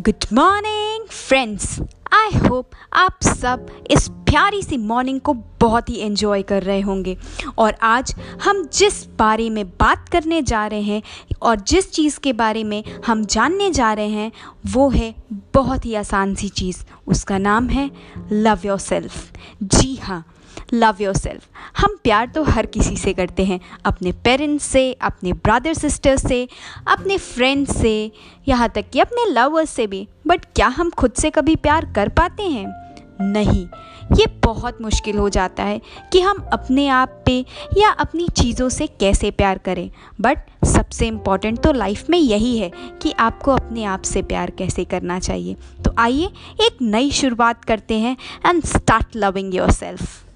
Good morning friends I hope आप सब इस प्यारी सी मॉर्निंग को बहुत ही एंजॉय कर रहे होंगे। और आज हम जिस बारे में बात करने जा रहे हैं और जिस चीज़ के बारे में हम जानने जा रहे हैं, वो है बहुत ही आसान सी चीज़। उसका नाम है लव योर सेल्फ जी हाँ लव योर सेल्फ हम प्यार तो हर किसी से करते हैं, अपने पेरेंट्स से, अपने ब्रदर सिस्टर से, अपने फ्रेंड्स से, यहाँ तक कि अपने लवर्स से भी। बट क्या हम खुद से कभी प्यार कर पाते हैं? नहीं। ये बहुत मुश्किल हो जाता है कि हम अपने आप पे या अपनी चीज़ों से कैसे प्यार करें। बट सबसे इंपॉर्टेंट तो लाइफ में यही है कि आपको अपने आप से प्यार कैसे करना चाहिए। तो आइए एक नई शुरुआत करते हैं and start loving your self